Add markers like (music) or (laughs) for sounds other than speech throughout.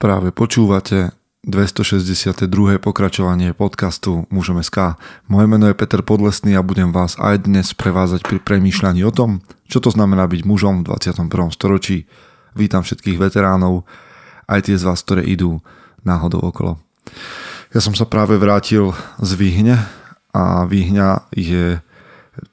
Práve počúvate 262. pokračovanie podcastu Mužom SK. Moje meno je Peter Podlesný a budem vás aj dnes prevázať pri premýšľaní o tom, čo to znamená byť mužom v 21. storočí. Vítam všetkých veteránov, aj tie z vás, ktoré idú náhodou okolo. Ja som sa práve vrátil z Výhne a Výhňa je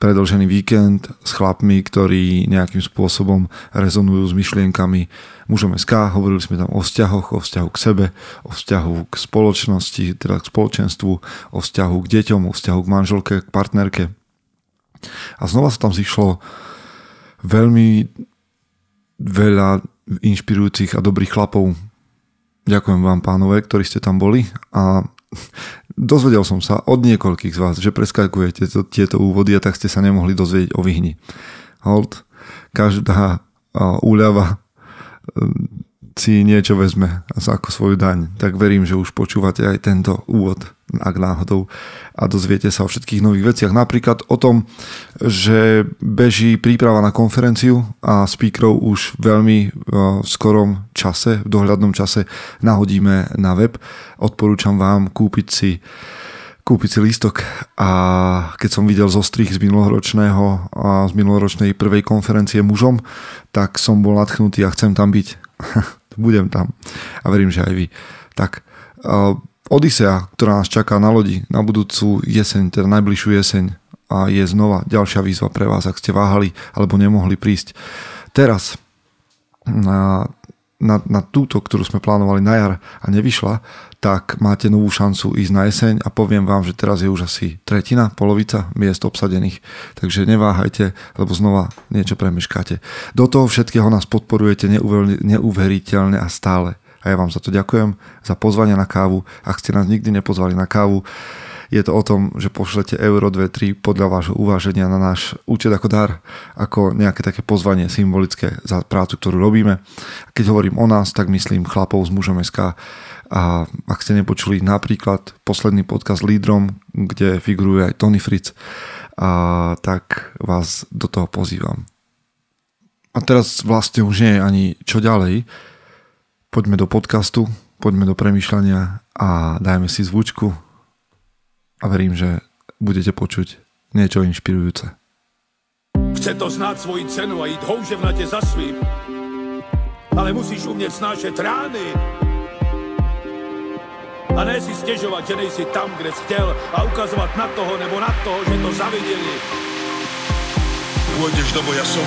predlžený víkend s chlapmi, ktorí nejakým spôsobom rezonujú s myšlienkami mužom SK. Hovorili sme tam o vzťahoch, o vzťahu k sebe, o vzťahu k spoločnosti, teda k spoločenstvu, o vzťahu k deťom, o vzťahu k manželke, k partnerke. A znova sa tam zišlo veľmi veľa inšpirujúcich a dobrých chlapov. Ďakujem vám pánové, ktorí ste tam boli a (laughs) dozvedel som sa od niekoľkých z vás, že preskakujete tieto úvody a tak ste sa nemohli dozvedieť o vyhni. Hold, každá úľava si niečo vezme ako svoju daň, tak verím, že už počúvate aj tento úvod, ak náhodou a dozviete sa o všetkých nových veciach. Napríklad o tom, že beží príprava na konferenciu a speakerov už veľmi v skorom čase, v dohľadnom čase nahodíme na web. Odporúčam vám kúpiť si kúpiť si lístok a keď som videl zostrih z minuloročného a z minuloročnej prvej konferencie mužom, tak som bol nadchnutý a chcem tam byť. (laughs) Budem tam a verím, že aj vy. Tak Odisea, ktorá nás čaká na lodi na budúcu jeseň, teda najbližšiu jeseň a je znova ďalšia výzva pre vás, ak ste váhali alebo nemohli prísť. Teraz na na, na túto, ktorú sme plánovali na jar a nevyšla, tak máte novú šancu ísť na jeseň a poviem vám, že teraz je už asi tretina, polovica miest obsadených. Takže neváhajte, lebo znova niečo premeškáte. Do toho všetkého nás podporujete neuveriteľne a stále. A ja vám za to ďakujem, za pozvanie na kávu. Ak ste nás nikdy nepozvali na kávu, je to o tom, že pošlete euro 2-3 podľa vášho uváženia na náš účet ako dar, ako nejaké také pozvanie symbolické za prácu, ktorú robíme. Keď hovorím o nás, tak myslím chlapov z mužom SK a ak ste nepočuli napríklad posledný podcast lídrom, kde figuruje aj Tony Fritz, a tak vás do toho pozývam. A teraz vlastne už nie je ani čo ďalej. Poďme do podcastu, poďme do premýšľania a dajme si zvučku a verím, že budete počuť niečo inšpirujúce. Chce to znát svoji cenu a jít houževnatě za svým. Ale musíš umět snášet rány. A ne si stěžovat, že nejsi tam, kde jsi chtěl a ukazovat na toho nebo na toho, že to zaviděli. Pôjdeš do boja som.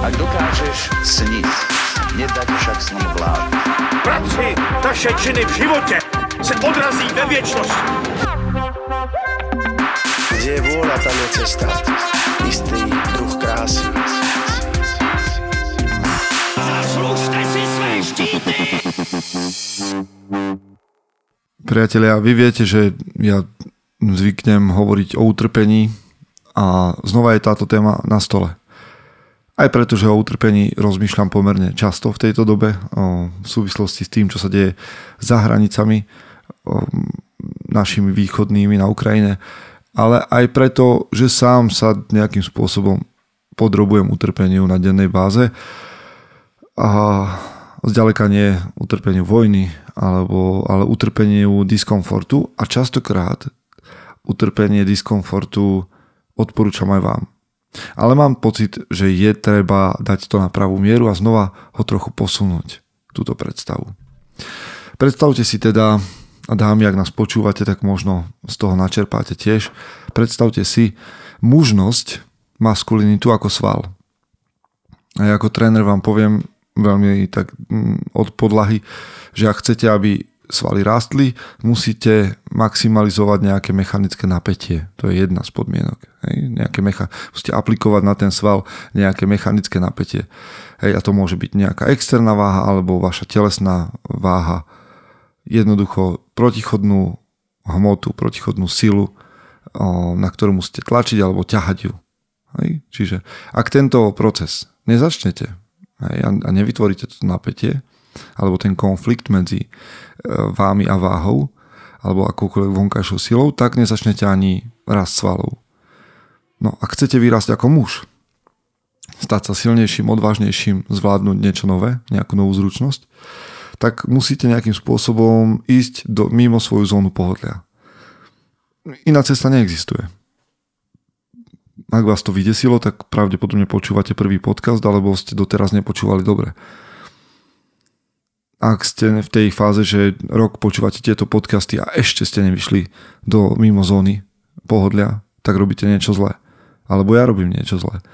Ak dokážeš sniť, nedať však sním vlád. Práci, taše činy v životě se odrazí ve věčnosti. Kde je vôľa, tam je cesta. Istý druh krásy. Zaslužte si své štíty! Priatelia, vy viete, že ja zvyknem hovoriť o utrpení a znova je táto téma na stole. Aj preto, že o utrpení rozmýšľam pomerne často v tejto dobe v súvislosti s tým, čo sa deje za hranicami našimi východnými na Ukrajine ale aj preto, že sám sa nejakým spôsobom podrobujem utrpeniu na dennej báze a zďaleka nie utrpeniu vojny, alebo, ale utrpeniu diskomfortu a častokrát utrpenie diskomfortu odporúčam aj vám. Ale mám pocit, že je treba dať to na pravú mieru a znova ho trochu posunúť, túto predstavu. Predstavte si teda a dámy, ak nás počúvate, tak možno z toho načerpáte tiež. Predstavte si mužnosť maskulinitu ako sval. A ja ako tréner vám poviem veľmi tak mm, od podlahy, že ak chcete, aby svaly rástli, musíte maximalizovať nejaké mechanické napätie. To je jedna z podmienok. Hej? Nejaké mecha- musíte aplikovať na ten sval nejaké mechanické napätie. Hej? A to môže byť nejaká externá váha alebo vaša telesná váha jednoducho protichodnú hmotu, protichodnú silu, na ktorú musíte tlačiť alebo ťahať ju. Hej? Čiže ak tento proces nezačnete hej, a nevytvoríte to napätie alebo ten konflikt medzi e, vámi a váhou alebo akoukoľvek vonkajšou silou, tak nezačnete ani rast svalov. No ak chcete vyrásť ako muž, stať sa silnejším, odvážnejším, zvládnuť niečo nové, nejakú novú zručnosť, tak musíte nejakým spôsobom ísť do, mimo svoju zónu pohodlia. Iná cesta neexistuje. Ak vás to vydesilo, tak pravdepodobne počúvate prvý podcast, alebo ste doteraz nepočúvali dobre. Ak ste v tej fáze, že rok počúvate tieto podcasty a ešte ste nevyšli do mimo zóny pohodlia, tak robíte niečo zlé. Alebo ja robím niečo zlé.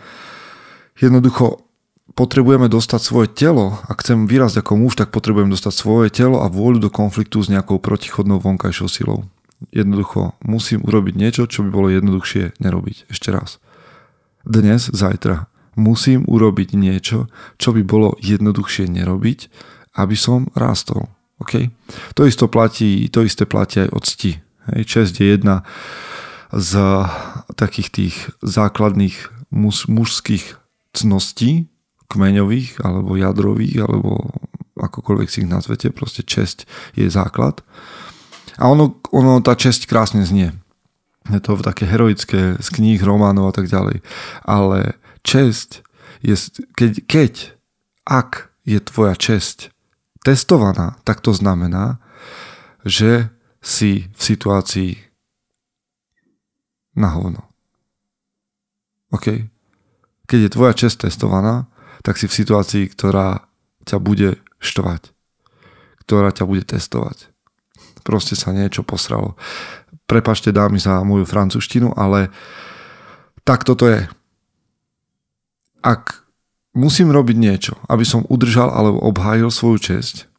Jednoducho potrebujeme dostať svoje telo, ak chcem výrazť ako muž, tak potrebujem dostať svoje telo a vôľu do konfliktu s nejakou protichodnou vonkajšou silou. Jednoducho musím urobiť niečo, čo by bolo jednoduchšie nerobiť. Ešte raz. Dnes, zajtra musím urobiť niečo, čo by bolo jednoduchšie nerobiť, aby som rástol. Okay? To, isto platí, to isté platí aj od cti. Hej, čest je jedna z takých tých základných muž, mužských cností, kmeňových alebo jadrových alebo akokoľvek si ich nazvete, proste česť je základ. A ono, ono tá česť krásne znie. Je to také heroické z kníh, románov a tak ďalej. Ale česť je, keď, keď, ak je tvoja česť testovaná, tak to znamená, že si v situácii na hovno. OK? Keď je tvoja česť testovaná, tak si v situácii, ktorá ťa bude štvať. Ktorá ťa bude testovať. Proste sa niečo posralo. Prepašte dámy za moju francúzštinu, ale tak toto je. Ak musím robiť niečo, aby som udržal alebo obhájil svoju česť,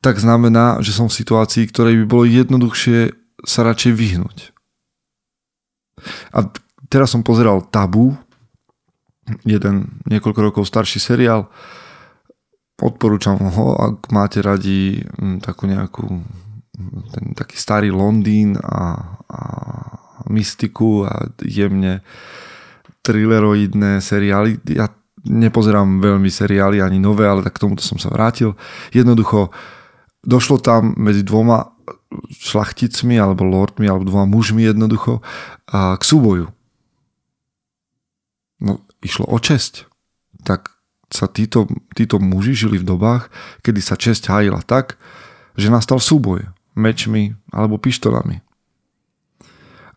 tak znamená, že som v situácii, ktorej by bolo jednoduchšie sa radšej vyhnúť. A teraz som pozeral Tabu, jeden niekoľko rokov starší seriál. Odporúčam ho, ak máte radi mm, takú nejakú mm, ten taký starý Londýn a, a mystiku a jemne thrilleroidné seriály. Ja nepozerám veľmi seriály ani nové, ale tak k tomuto som sa vrátil. Jednoducho došlo tam medzi dvoma šlachticmi alebo lordmi alebo dvoma mužmi jednoducho a k súboju no, išlo o česť. Tak sa títo, títo muži žili v dobách, kedy sa česť hájila tak, že nastal súboj mečmi alebo pištolami.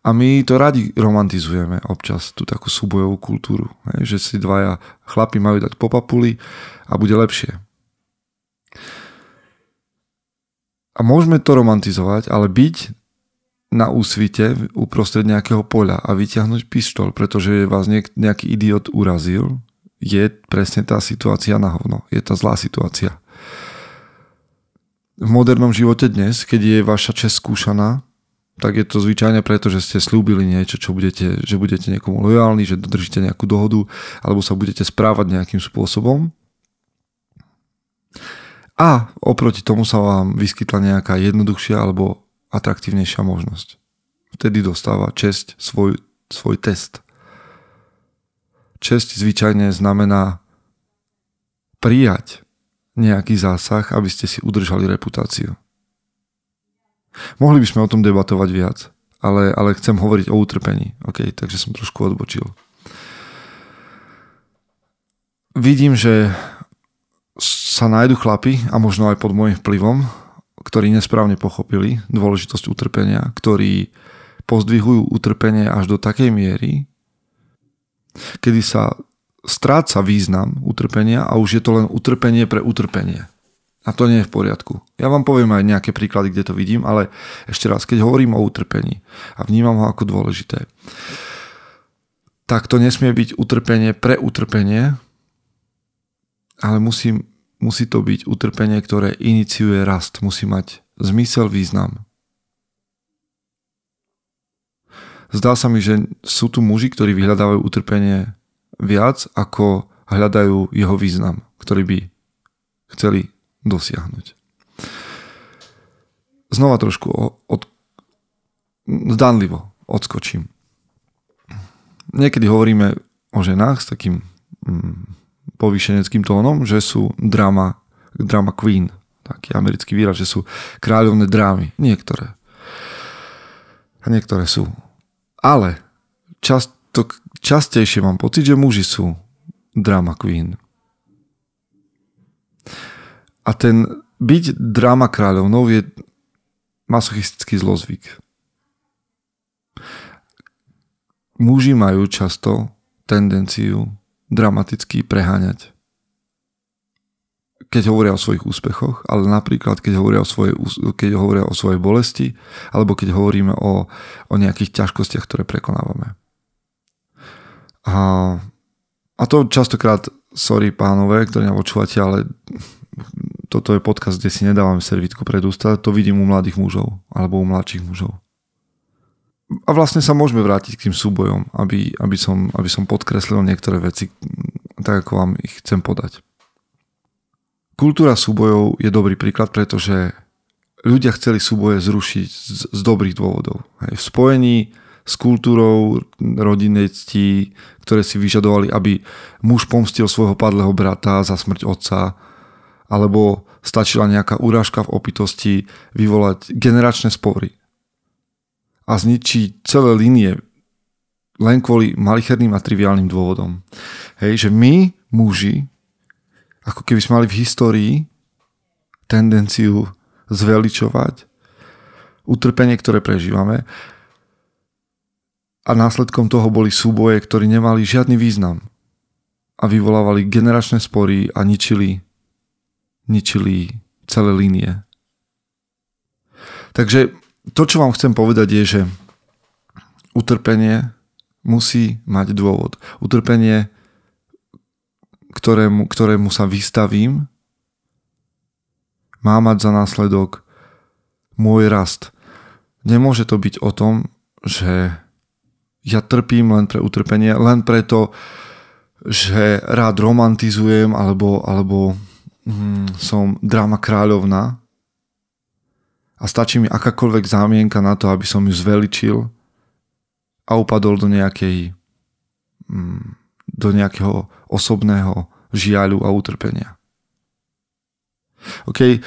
A my to radi romantizujeme občas, tú takú súbojovú kultúru. Že si dvaja chlapi majú dať po papuli a bude lepšie. A môžeme to romantizovať, ale byť na úsvite uprostred nejakého poľa a vyťahnuť pištol, pretože vás nejaký idiot urazil, je presne tá situácia na hovno. Je tá zlá situácia. V modernom živote dnes, keď je vaša čest skúšaná, tak je to zvyčajne preto, že ste slúbili niečo, čo budete, že budete niekomu lojálni, že dodržíte nejakú dohodu, alebo sa budete správať nejakým spôsobom. A oproti tomu sa vám vyskytla nejaká jednoduchšia alebo atraktívnejšia možnosť. Vtedy dostáva česť svoj, svoj test. Česť zvyčajne znamená prijať nejaký zásah, aby ste si udržali reputáciu. Mohli by sme o tom debatovať viac, ale, ale chcem hovoriť o utrpení. OK, takže som trošku odbočil. Vidím, že sa nájdu chlapi, a možno aj pod môjim vplyvom, ktorí nesprávne pochopili dôležitosť utrpenia, ktorí pozdvihujú utrpenie až do takej miery, kedy sa stráca význam utrpenia a už je to len utrpenie pre utrpenie. A to nie je v poriadku. Ja vám poviem aj nejaké príklady, kde to vidím, ale ešte raz, keď hovorím o utrpení a vnímam ho ako dôležité, tak to nesmie byť utrpenie pre utrpenie, ale musím Musí to byť utrpenie, ktoré iniciuje rast. Musí mať zmysel, význam. Zdá sa mi, že sú tu muži, ktorí vyhľadávajú utrpenie viac, ako hľadajú jeho význam, ktorý by chceli dosiahnuť. Znova trošku od, zdanlivo odskočím. Niekedy hovoríme o ženách s takým mm, povýšeneckým tónom, že sú drama, drama queen. Taký americký výraz, že sú kráľovné drámy. Niektoré. A niektoré sú. Ale často, častejšie mám pocit, že muži sú drama queen. A ten byť drama kráľovnou je masochistický zlozvyk. Muži majú často tendenciu dramaticky preháňať. Keď hovoria o svojich úspechoch, ale napríklad keď hovoria o svojej, keď hovoria o svojej bolesti, alebo keď hovoríme o, o nejakých ťažkostiach, ktoré prekonávame. A, a to častokrát, sorry pánové, ktorí nám počúvate, ale toto je podcast, kde si nedávame servitku pred ústa, to vidím u mladých mužov alebo u mladších mužov. A vlastne sa môžeme vrátiť k tým súbojom, aby, aby, som, aby som podkreslil niektoré veci, tak ako vám ich chcem podať. Kultúra súbojov je dobrý príklad, pretože ľudia chceli súboje zrušiť z, z dobrých dôvodov. Hej. V spojení s kultúrou rodinnej cti, ktoré si vyžadovali, aby muž pomstil svojho padlého brata za smrť otca, alebo stačila nejaká úražka v opitosti vyvolať generačné spory a zničiť celé línie len kvôli malicherným a triviálnym dôvodom. Hej, že my, muži, ako keby sme mali v histórii tendenciu zveličovať utrpenie, ktoré prežívame a následkom toho boli súboje, ktorí nemali žiadny význam a vyvolávali generačné spory a ničili ničili celé línie. Takže to, čo vám chcem povedať, je, že utrpenie musí mať dôvod. Utrpenie, ktorému, ktorému sa vystavím, má mať za následok môj rast. Nemôže to byť o tom, že ja trpím len pre utrpenie, len preto, že rád romantizujem alebo, alebo mm, som drama kráľovna a stačí mi akákoľvek zámienka na to, aby som ju zveličil a upadol do nejakej mm, do nejakého osobného žiaľu a utrpenia. OK, e,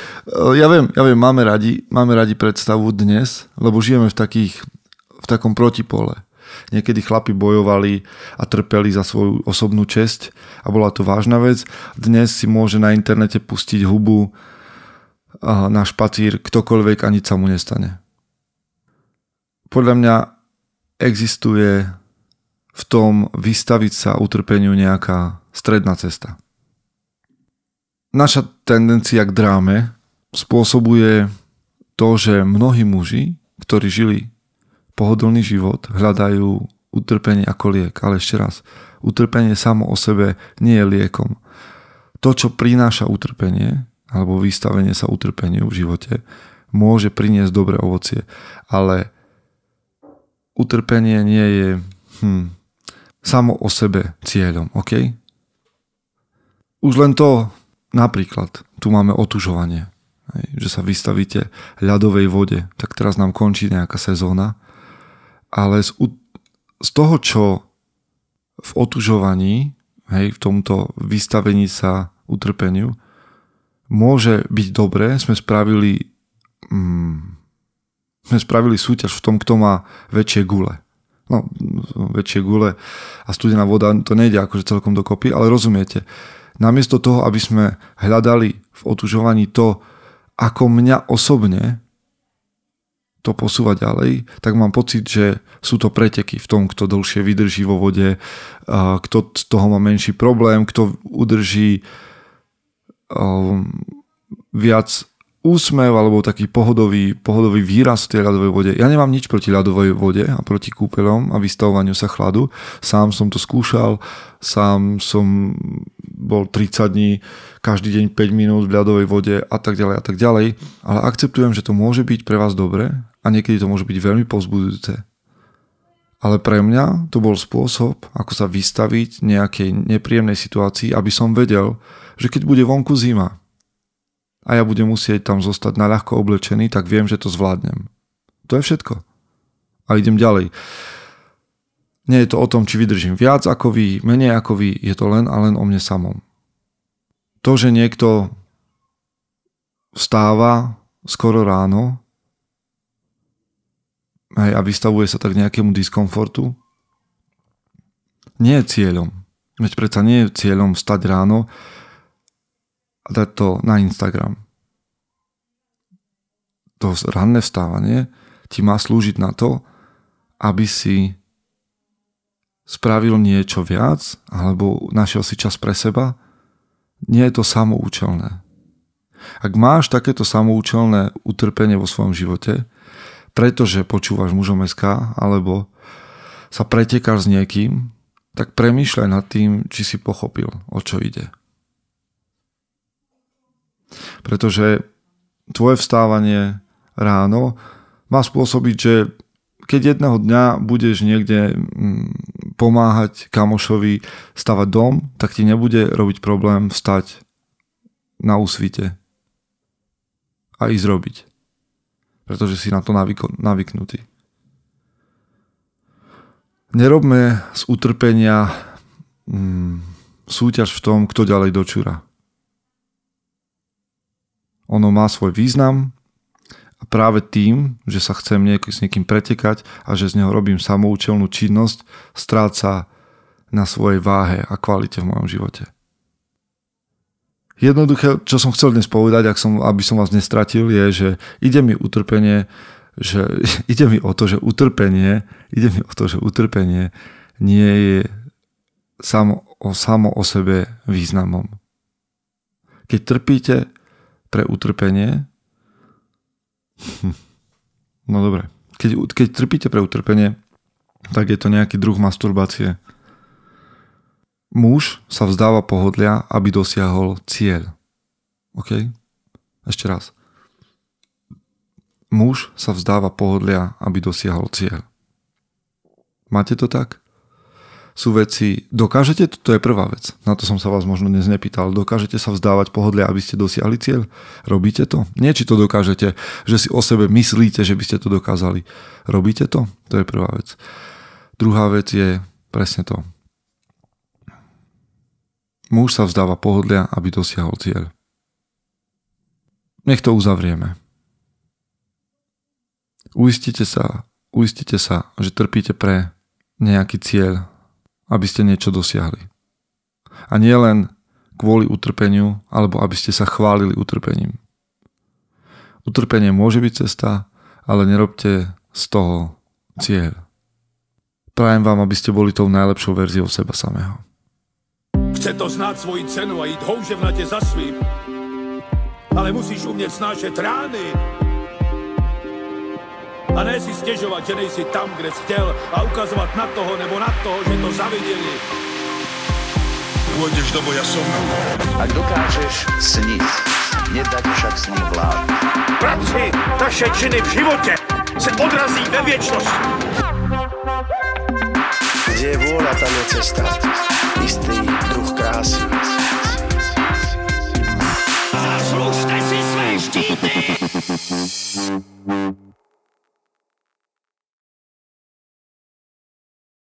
ja viem, ja viem, máme radi, máme radi predstavu dnes, lebo žijeme v, takých, v takom protipole. Niekedy chlapi bojovali a trpeli za svoju osobnú česť a bola to vážna vec. Dnes si môže na internete pustiť hubu na špacír ktokoľvek a nič sa mu nestane. Podľa mňa existuje v tom vystaviť sa utrpeniu nejaká stredná cesta. Naša tendencia k dráme spôsobuje to, že mnohí muži, ktorí žili pohodlný život, hľadajú utrpenie ako liek. Ale ešte raz, utrpenie samo o sebe nie je liekom. To, čo prináša utrpenie, alebo vystavenie sa utrpeniu v živote, môže priniesť dobré ovocie. Ale utrpenie nie je hm, samo o sebe cieľom, ok? Už len to, napríklad, tu máme otužovanie, že sa vystavíte ľadovej vode, tak teraz nám končí nejaká sezóna ale z, z toho, čo v otužovaní, hej, v tomto vystavení sa utrpeniu, môže byť dobré, sme spravili mm, sme spravili súťaž v tom, kto má väčšie gule. No, väčšie gule a studená voda, to nejde akože celkom dokopy, ale rozumiete. Namiesto toho, aby sme hľadali v otužovaní to, ako mňa osobne to posúvať ďalej, tak mám pocit, že sú to preteky v tom, kto dlhšie vydrží vo vode, kto z toho má menší problém, kto udrží um, viac úsmev alebo taký pohodový, pohodový výraz v tej ľadovej vode. Ja nemám nič proti ľadovej vode a proti kúpeľom a vystavovaniu sa chladu. Sám som to skúšal, sám som bol 30 dní, každý deň 5 minút v ľadovej vode a tak ďalej a tak ďalej. Ale akceptujem, že to môže byť pre vás dobre a niekedy to môže byť veľmi pozbudujúce. Ale pre mňa to bol spôsob, ako sa vystaviť nejakej nepríjemnej situácii, aby som vedel, že keď bude vonku zima, a ja budem musieť tam zostať na ľahko oblečený, tak viem, že to zvládnem. To je všetko. A idem ďalej. Nie je to o tom, či vydržím viac ako vy, menej ako vy, je to len a len o mne samom. To, že niekto vstáva skoro ráno hej, a vystavuje sa tak nejakému diskomfortu, nie je cieľom. Veď predsa nie je cieľom stať ráno a dať to na Instagram. To ranné vstávanie ti má slúžiť na to, aby si spravil niečo viac alebo našiel si čas pre seba, nie je to samoučelné. Ak máš takéto samoučelné utrpenie vo svojom živote, pretože počúvaš mužom SK alebo sa pretekáš s niekým, tak premýšľaj nad tým, či si pochopil, o čo ide. Pretože tvoje vstávanie ráno má spôsobiť, že keď jedného dňa budeš niekde mm, pomáhať kamošovi stavať dom, tak ti nebude robiť problém vstať na úsvite a ísť robiť. Pretože si na to navyknutý. Nerobme z utrpenia mm, súťaž v tom, kto ďalej dočúra. Ono má svoj význam a práve tým, že sa chcem niek- s niekým pretekať a že z neho robím samoučelnú činnosť, stráca na svojej váhe a kvalite v mojom živote. Jednoduché, čo som chcel dnes povedať, ak som, aby som vás nestratil, je, že ide mi utrpenie že (laughs) ide mi o to, že utrpenie, ide mi o to, že utrpenie nie je samo o, samo o sebe významom. Keď trpíte pre utrpenie, (laughs) no dobre, keď, keď trpíte pre utrpenie, tak je to nejaký druh masturbácie. Muž sa vzdáva pohodlia, aby dosiahol cieľ. OK? Ešte raz. Muž sa vzdáva pohodlia, aby dosiahol cieľ. Máte to tak? Sú veci, dokážete, to je prvá vec, na to som sa vás možno dnes nepýtal, dokážete sa vzdávať pohodlia, aby ste dosiahli cieľ? Robíte to? Nie, či to dokážete, že si o sebe myslíte, že by ste to dokázali. Robíte to? To je prvá vec. Druhá vec je presne to. Muž sa vzdáva pohodlia, aby dosiahol cieľ. Nech to uzavrieme. Uistite sa, uistite sa, že trpíte pre nejaký cieľ, aby ste niečo dosiahli. A nie len kvôli utrpeniu, alebo aby ste sa chválili utrpením. Utrpenie môže byť cesta, ale nerobte z toho cieľ. Prajem vám, aby ste boli tou najlepšou verziou seba samého. Chce to znát svoji cenu a jít houževnatě za svým. Ale musíš umět snášet rány a ne si stěžovat, že nejsi tam, kde jsi chtěl a ukazovat na toho nebo na toho, že to zaviděli. Pôjdeš do boja som. Ak dokážeš sniť, nedať však snom vlád. Práci, taše činy v životě se odrazí ve věčnosti. Kde je vôľa, tam je cesta istý druh krásy. Zaslužte si své štíty!